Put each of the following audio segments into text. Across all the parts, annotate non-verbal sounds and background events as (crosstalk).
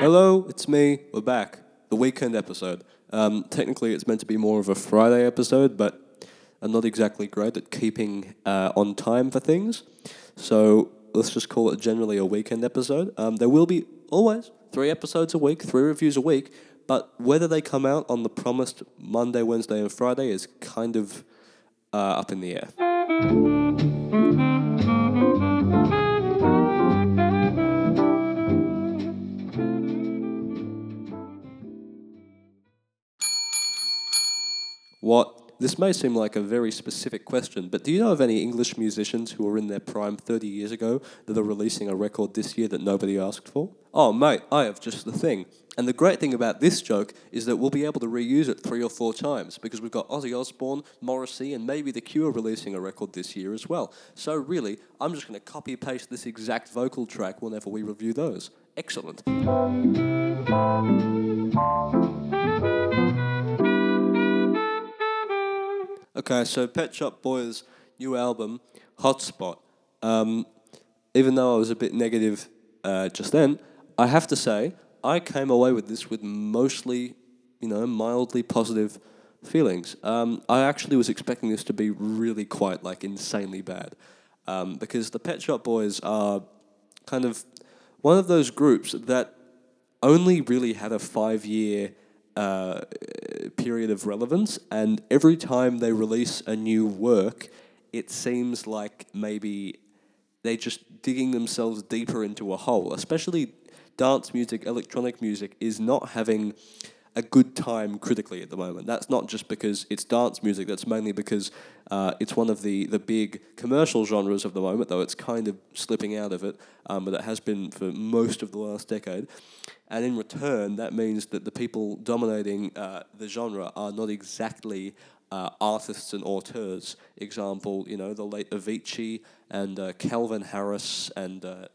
Hello, it's me. We're back. The weekend episode. Um, technically, it's meant to be more of a Friday episode, but I'm not exactly great at keeping uh, on time for things. So let's just call it generally a weekend episode. Um, there will be always three episodes a week, three reviews a week, but whether they come out on the promised Monday, Wednesday, and Friday is kind of uh, up in the air. This may seem like a very specific question, but do you know of any English musicians who were in their prime 30 years ago that are releasing a record this year that nobody asked for? Oh, mate, I have just the thing. And the great thing about this joke is that we'll be able to reuse it three or four times because we've got Ozzy Osbourne, Morrissey, and maybe The Cure releasing a record this year as well. So, really, I'm just going to copy paste this exact vocal track whenever we review those. Excellent. Okay, so Pet Shop Boys' new album, Hotspot. Um, even though I was a bit negative uh, just then, I have to say I came away with this with mostly, you know, mildly positive feelings. Um, I actually was expecting this to be really quite like insanely bad, um, because the Pet Shop Boys are kind of one of those groups that only really had a five year uh, period of relevance, and every time they release a new work, it seems like maybe they're just digging themselves deeper into a hole. Especially dance music, electronic music is not having a good time critically at the moment. That's not just because it's dance music, that's mainly because uh, it's one of the, the big commercial genres of the moment, though it's kind of slipping out of it, um, but it has been for most of the last decade. And in return, that means that the people dominating uh, the genre are not exactly uh, artists and auteurs. Example, you know, the late Avicii and uh, Calvin Harris and uh,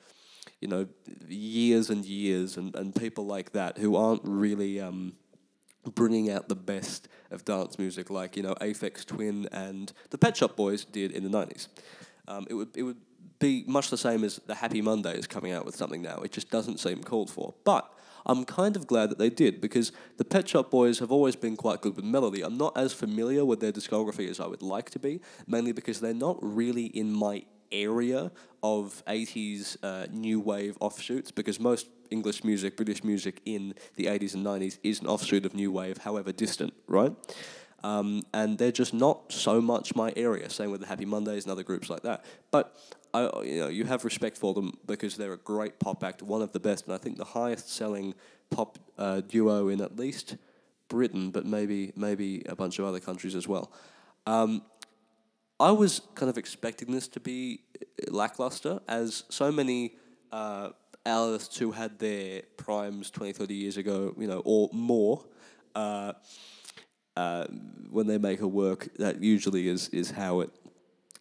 you know, years and years and, and people like that who aren't really um, bringing out the best of dance music like, you know, Aphex Twin and the Pet Shop Boys did in the 90s. Um, it, would, it would be much the same as the Happy Mondays coming out with something now. It just doesn't seem called for. But I'm kind of glad that they did because the Pet Shop Boys have always been quite good with melody. I'm not as familiar with their discography as I would like to be, mainly because they're not really in my area of 80s uh, new wave offshoots because most English music, British music in the 80s and 90s is an offshoot of new wave, however distant, right? Um, and they're just not so much my area. Same with the Happy Mondays and other groups like that. But I, you know, you have respect for them because they're a great pop act, one of the best, and I think the highest selling pop uh, duo in at least Britain, but maybe maybe a bunch of other countries as well. Um, I was kind of expecting this to be lackluster, as so many uh, artists who had their primes 20, 30 years ago, you know, or more, uh, uh, when they make a work, that usually is, is how it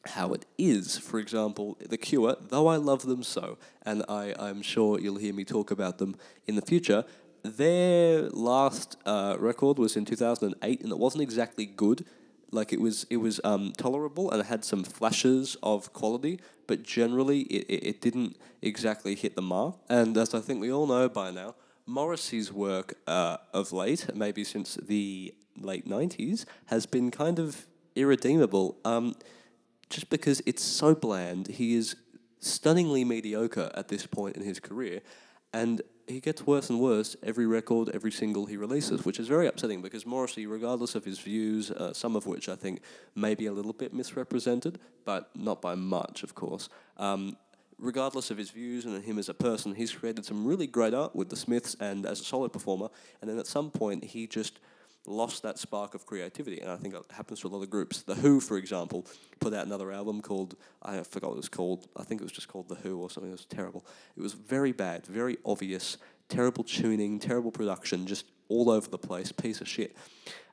how it is. For example, The Cure, though I love them so, and I, I'm sure you'll hear me talk about them in the future, their last uh, record was in 2008, and it wasn't exactly good. Like it was, it was um, tolerable and it had some flashes of quality, but generally it, it, it didn't exactly hit the mark. And as I think we all know by now, Morrissey's work uh, of late, maybe since the late 90s, has been kind of irredeemable. Um, just because it's so bland, he is stunningly mediocre at this point in his career. And he gets worse and worse every record, every single he releases, which is very upsetting because Morrissey, regardless of his views, uh, some of which I think may be a little bit misrepresented, but not by much, of course. Um, regardless of his views and him as a person, he's created some really great art with the Smiths and as a solo performer. And then at some point, he just lost that spark of creativity, and I think it happens to a lot of groups. The Who, for example, put out another album called I forgot what it was called. I think it was just called The Who or something. It was terrible. It was very bad, very obvious, terrible tuning, terrible production, just all over the place, piece of shit.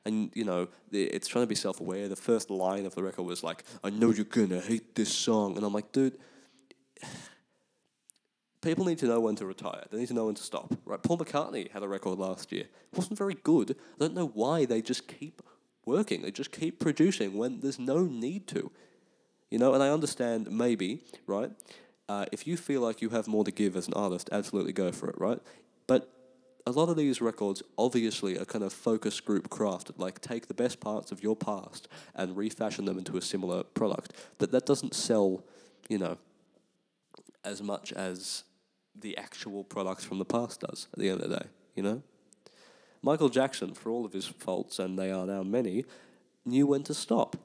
And you know, it's trying to be self-aware. The first line of the record was like, "I know you're gonna hate this song," and I'm like, dude people need to know when to retire. They need to know when to stop. Right? Paul McCartney had a record last year. It wasn't very good. I don't know why they just keep working. They just keep producing when there's no need to. You know, and I understand maybe, right? Uh, if you feel like you have more to give as an artist, absolutely go for it, right? But a lot of these records obviously are kind of focus group crafted, like take the best parts of your past and refashion them into a similar product. But that doesn't sell, you know, as much as the actual product from the past does at the end of the day, you know? Michael Jackson, for all of his faults, and they are now many, knew when to stop.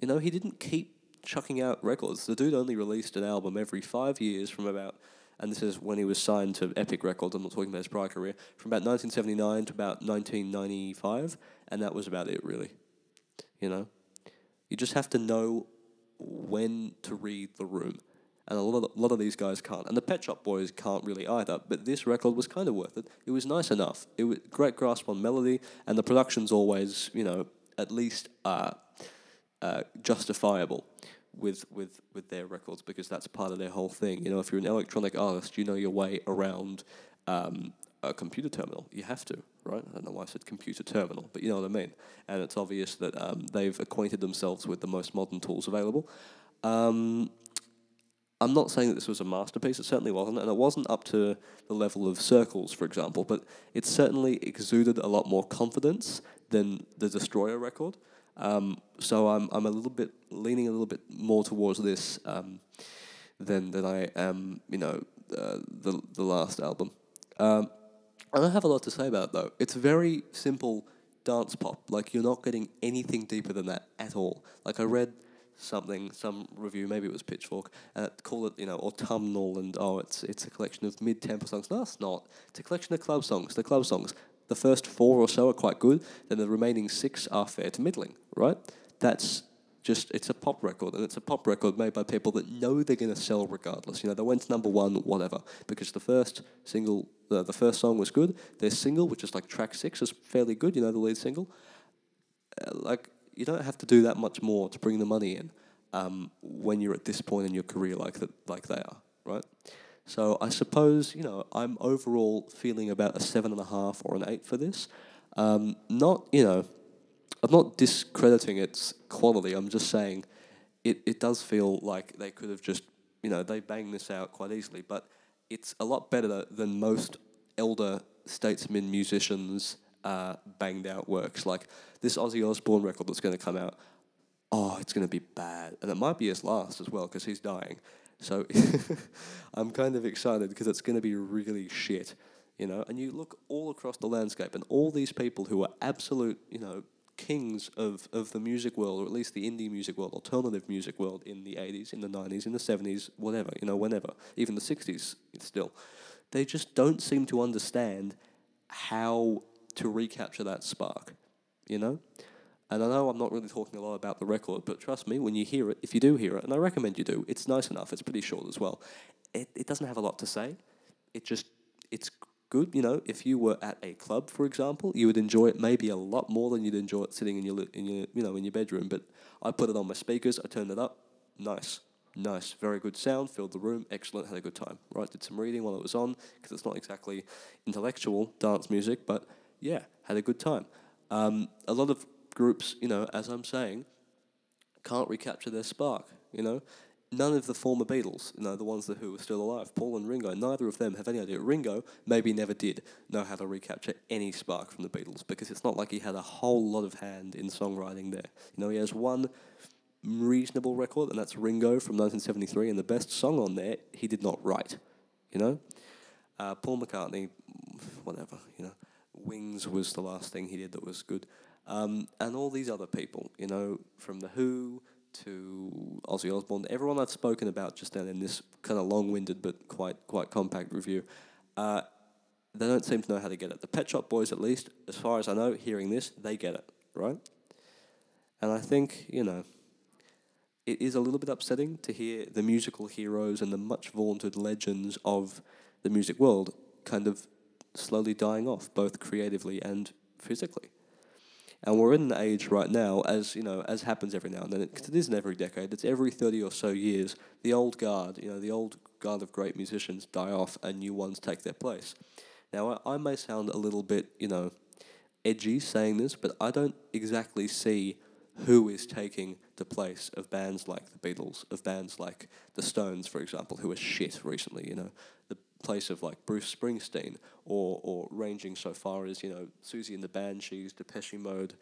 You know, he didn't keep chucking out records. The dude only released an album every five years from about, and this is when he was signed to Epic Records, I'm not talking about his prior career, from about 1979 to about 1995, and that was about it, really. You know? You just have to know when to read the room. And a lot of, a lot of these guys can't. And the Pet Shop Boys can't really either. But this record was kind of worth it. It was nice enough. It was great grasp on melody, and the production's always, you know, at least uh, uh, justifiable with, with, with their records because that's part of their whole thing. You know, if you're an electronic artist, you know your way around um, a computer terminal. You have to, right? I don't know why I said computer terminal, but you know what I mean. And it's obvious that um, they've acquainted themselves with the most modern tools available. Um, I'm not saying that this was a masterpiece. It certainly wasn't, and it wasn't up to the level of Circles, for example. But it certainly exuded a lot more confidence than the Destroyer record. Um, so I'm I'm a little bit leaning a little bit more towards this um, than than I am, you know, uh, the the last album. Um, I don't have a lot to say about it, though. It's very simple dance pop. Like you're not getting anything deeper than that at all. Like I read something, some review, maybe it was Pitchfork, uh, call it, you know, autumnal and oh, it's it's a collection of mid tempo songs. No, it's not. It's a collection of club songs. The club songs, the first four or so are quite good, then the remaining six are fair to middling, right? That's just it's a pop record, and it's a pop record made by people that know they're going to sell regardless. You know, they went to number one, whatever, because the first single, the, the first song was good. Their single, which is like track six, is fairly good. You know, the lead single. Uh, like you don't have to do that much more to bring the money in um, when you're at this point in your career like that, like they are, right? So I suppose you know I'm overall feeling about a seven and a half or an eight for this. Um, not you know, I'm not discrediting its quality. I'm just saying it, it does feel like they could have just you know they banged this out quite easily, but it's a lot better than most elder statesmen musicians uh, banged out works. Like this Ozzy Osbourne record that's going to come out, oh, it's going to be bad. And it might be his last as well because he's dying. So (laughs) I'm kind of excited because it's going to be really shit, you know. And you look all across the landscape and all these people who are absolute, you know, kings of, of the music world, or at least the indie music world, alternative music world in the 80s, in the 90s, in the 70s, whatever, you know, whenever, even the 60s still. They just don't seem to understand how to recapture that spark, you know? And I know I'm not really talking a lot about the record, but trust me, when you hear it, if you do hear it, and I recommend you do, it's nice enough, it's pretty short as well. It, it doesn't have a lot to say. It just, it's good, you know, if you were at a club, for example, you would enjoy it maybe a lot more than you'd enjoy it sitting in your, in your, you know, in your bedroom. But I put it on my speakers, I turned it up, nice. Nice, very good sound, filled the room, excellent, had a good time. Right, did some reading while it was on, because it's not exactly intellectual dance music, but yeah, had a good time. Um, a lot of groups, you know, as I'm saying, can't recapture their spark. You know, none of the former Beatles, you know, the ones that who are still alive, Paul and Ringo, neither of them have any idea. Ringo maybe never did know how to recapture any spark from the Beatles because it's not like he had a whole lot of hand in songwriting there. You know, he has one reasonable record, and that's Ringo from 1973, and the best song on there he did not write. You know, uh, Paul McCartney, whatever. You know. Wings was the last thing he did that was good. Um, and all these other people, you know, from The Who to Ozzy Osbourne, everyone I've spoken about just then in this kind of long-winded but quite quite compact review, uh, they don't seem to know how to get it. The Pet Shop Boys, at least, as far as I know, hearing this, they get it, right? And I think, you know, it is a little bit upsetting to hear the musical heroes and the much vaunted legends of the music world kind of slowly dying off, both creatively and physically. And we're in an age right now, as you know, as happens every now and then. Because it isn't every decade; it's every thirty or so years. The old guard, you know, the old guard of great musicians die off, and new ones take their place. Now, I, I may sound a little bit, you know, edgy saying this, but I don't exactly see who is taking the place of bands like the Beatles, of bands like the Stones, for example, who are shit recently. You know, the place of like Bruce Springsteen, or or ranging so far as you know Siouxsie and the Banshees, Depeche Mode,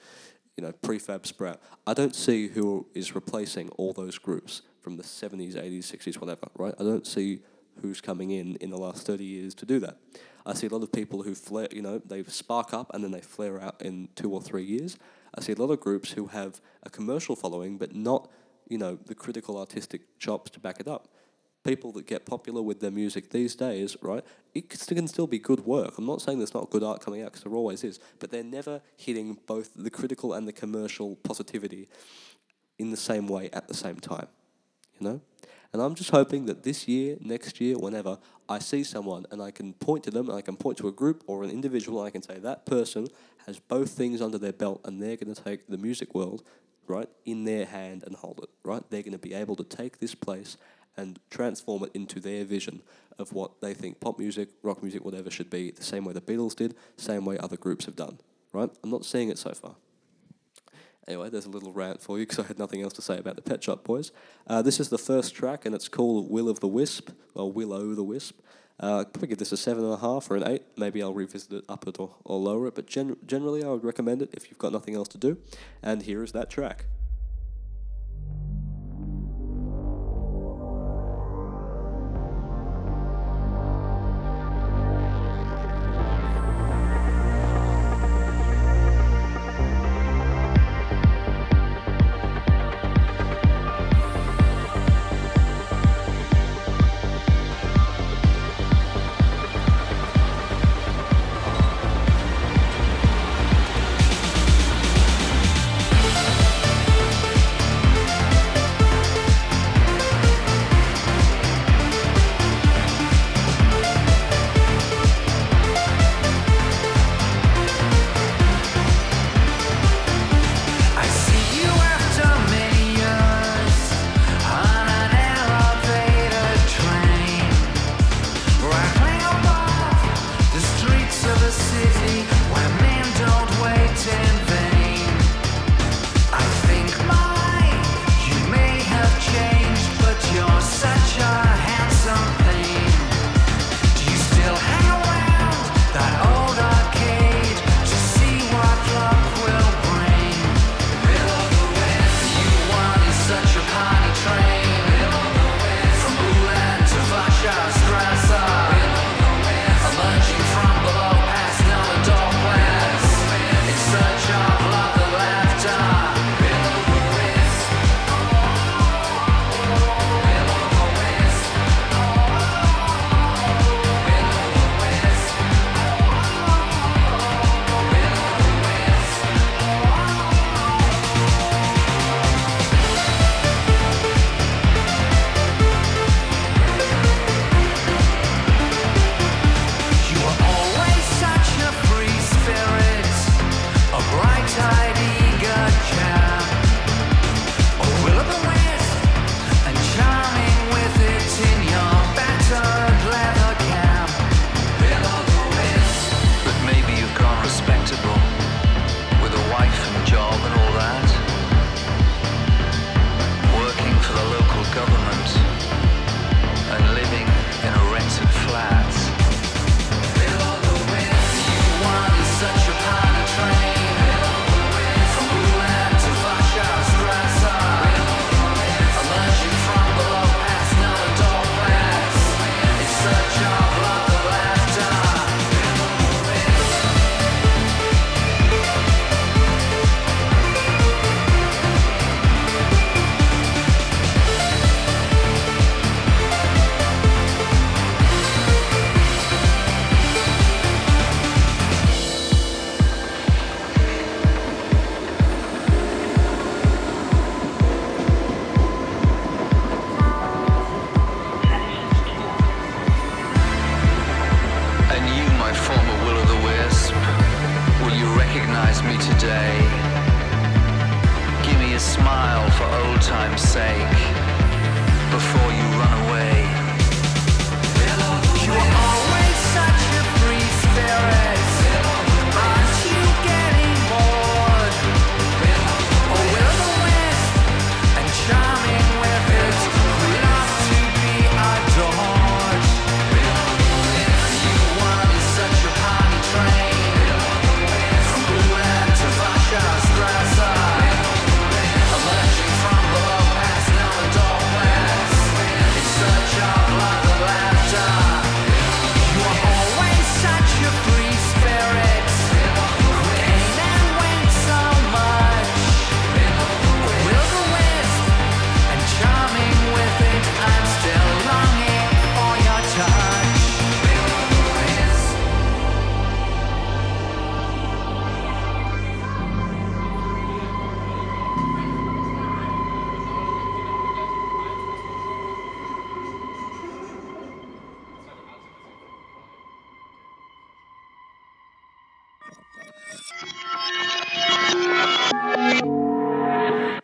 you know Prefab Sprout. I don't see who is replacing all those groups from the seventies, eighties, sixties, whatever. Right? I don't see who's coming in in the last thirty years to do that. I see a lot of people who flare, you know, they spark up and then they flare out in two or three years. I see a lot of groups who have a commercial following, but not, you know, the critical artistic chops to back it up. People that get popular with their music these days, right? It can still be good work. I'm not saying there's not good art coming out because there always is, but they're never hitting both the critical and the commercial positivity in the same way at the same time. You know? And I'm just hoping that this year, next year, whenever, I see someone and I can point to them and I can point to a group or an individual and I can say that person has both things under their belt and they're going to take the music world, right, in their hand and hold it, right? They're going to be able to take this place and transform it into their vision of what they think pop music, rock music, whatever should be, the same way the Beatles did, same way other groups have done, right? I'm not seeing it so far. Anyway, there's a little rant for you because I had nothing else to say about the Pet Shop Boys. Uh, this is the first track, and it's called Will of the Wisp, or Will-O the Wisp. Uh, I'd probably give this a seven and a half or an eight. Maybe I'll revisit it up it or, or lower it, but gen- generally I would recommend it if you've got nothing else to do. And here is that track.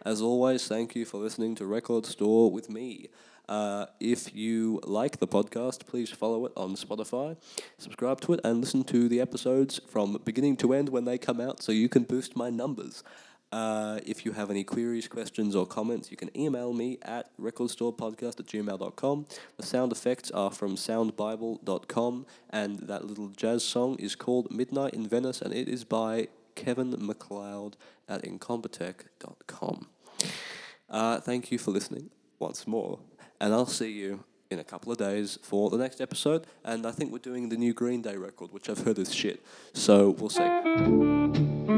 As always, thank you for listening to Record Store with me. Uh, if you like the podcast, please follow it on Spotify, subscribe to it, and listen to the episodes from beginning to end when they come out so you can boost my numbers. Uh, if you have any queries, questions, or comments, you can email me at recordstorepodcast at gmail.com. The sound effects are from soundbible.com, and that little jazz song is called Midnight in Venice, and it is by Kevin MacLeod at incompetech.com. Uh, thank you for listening once more, and I'll see you in a couple of days for the next episode. And I think we're doing the new Green Day record, which I've heard is shit. So we'll see.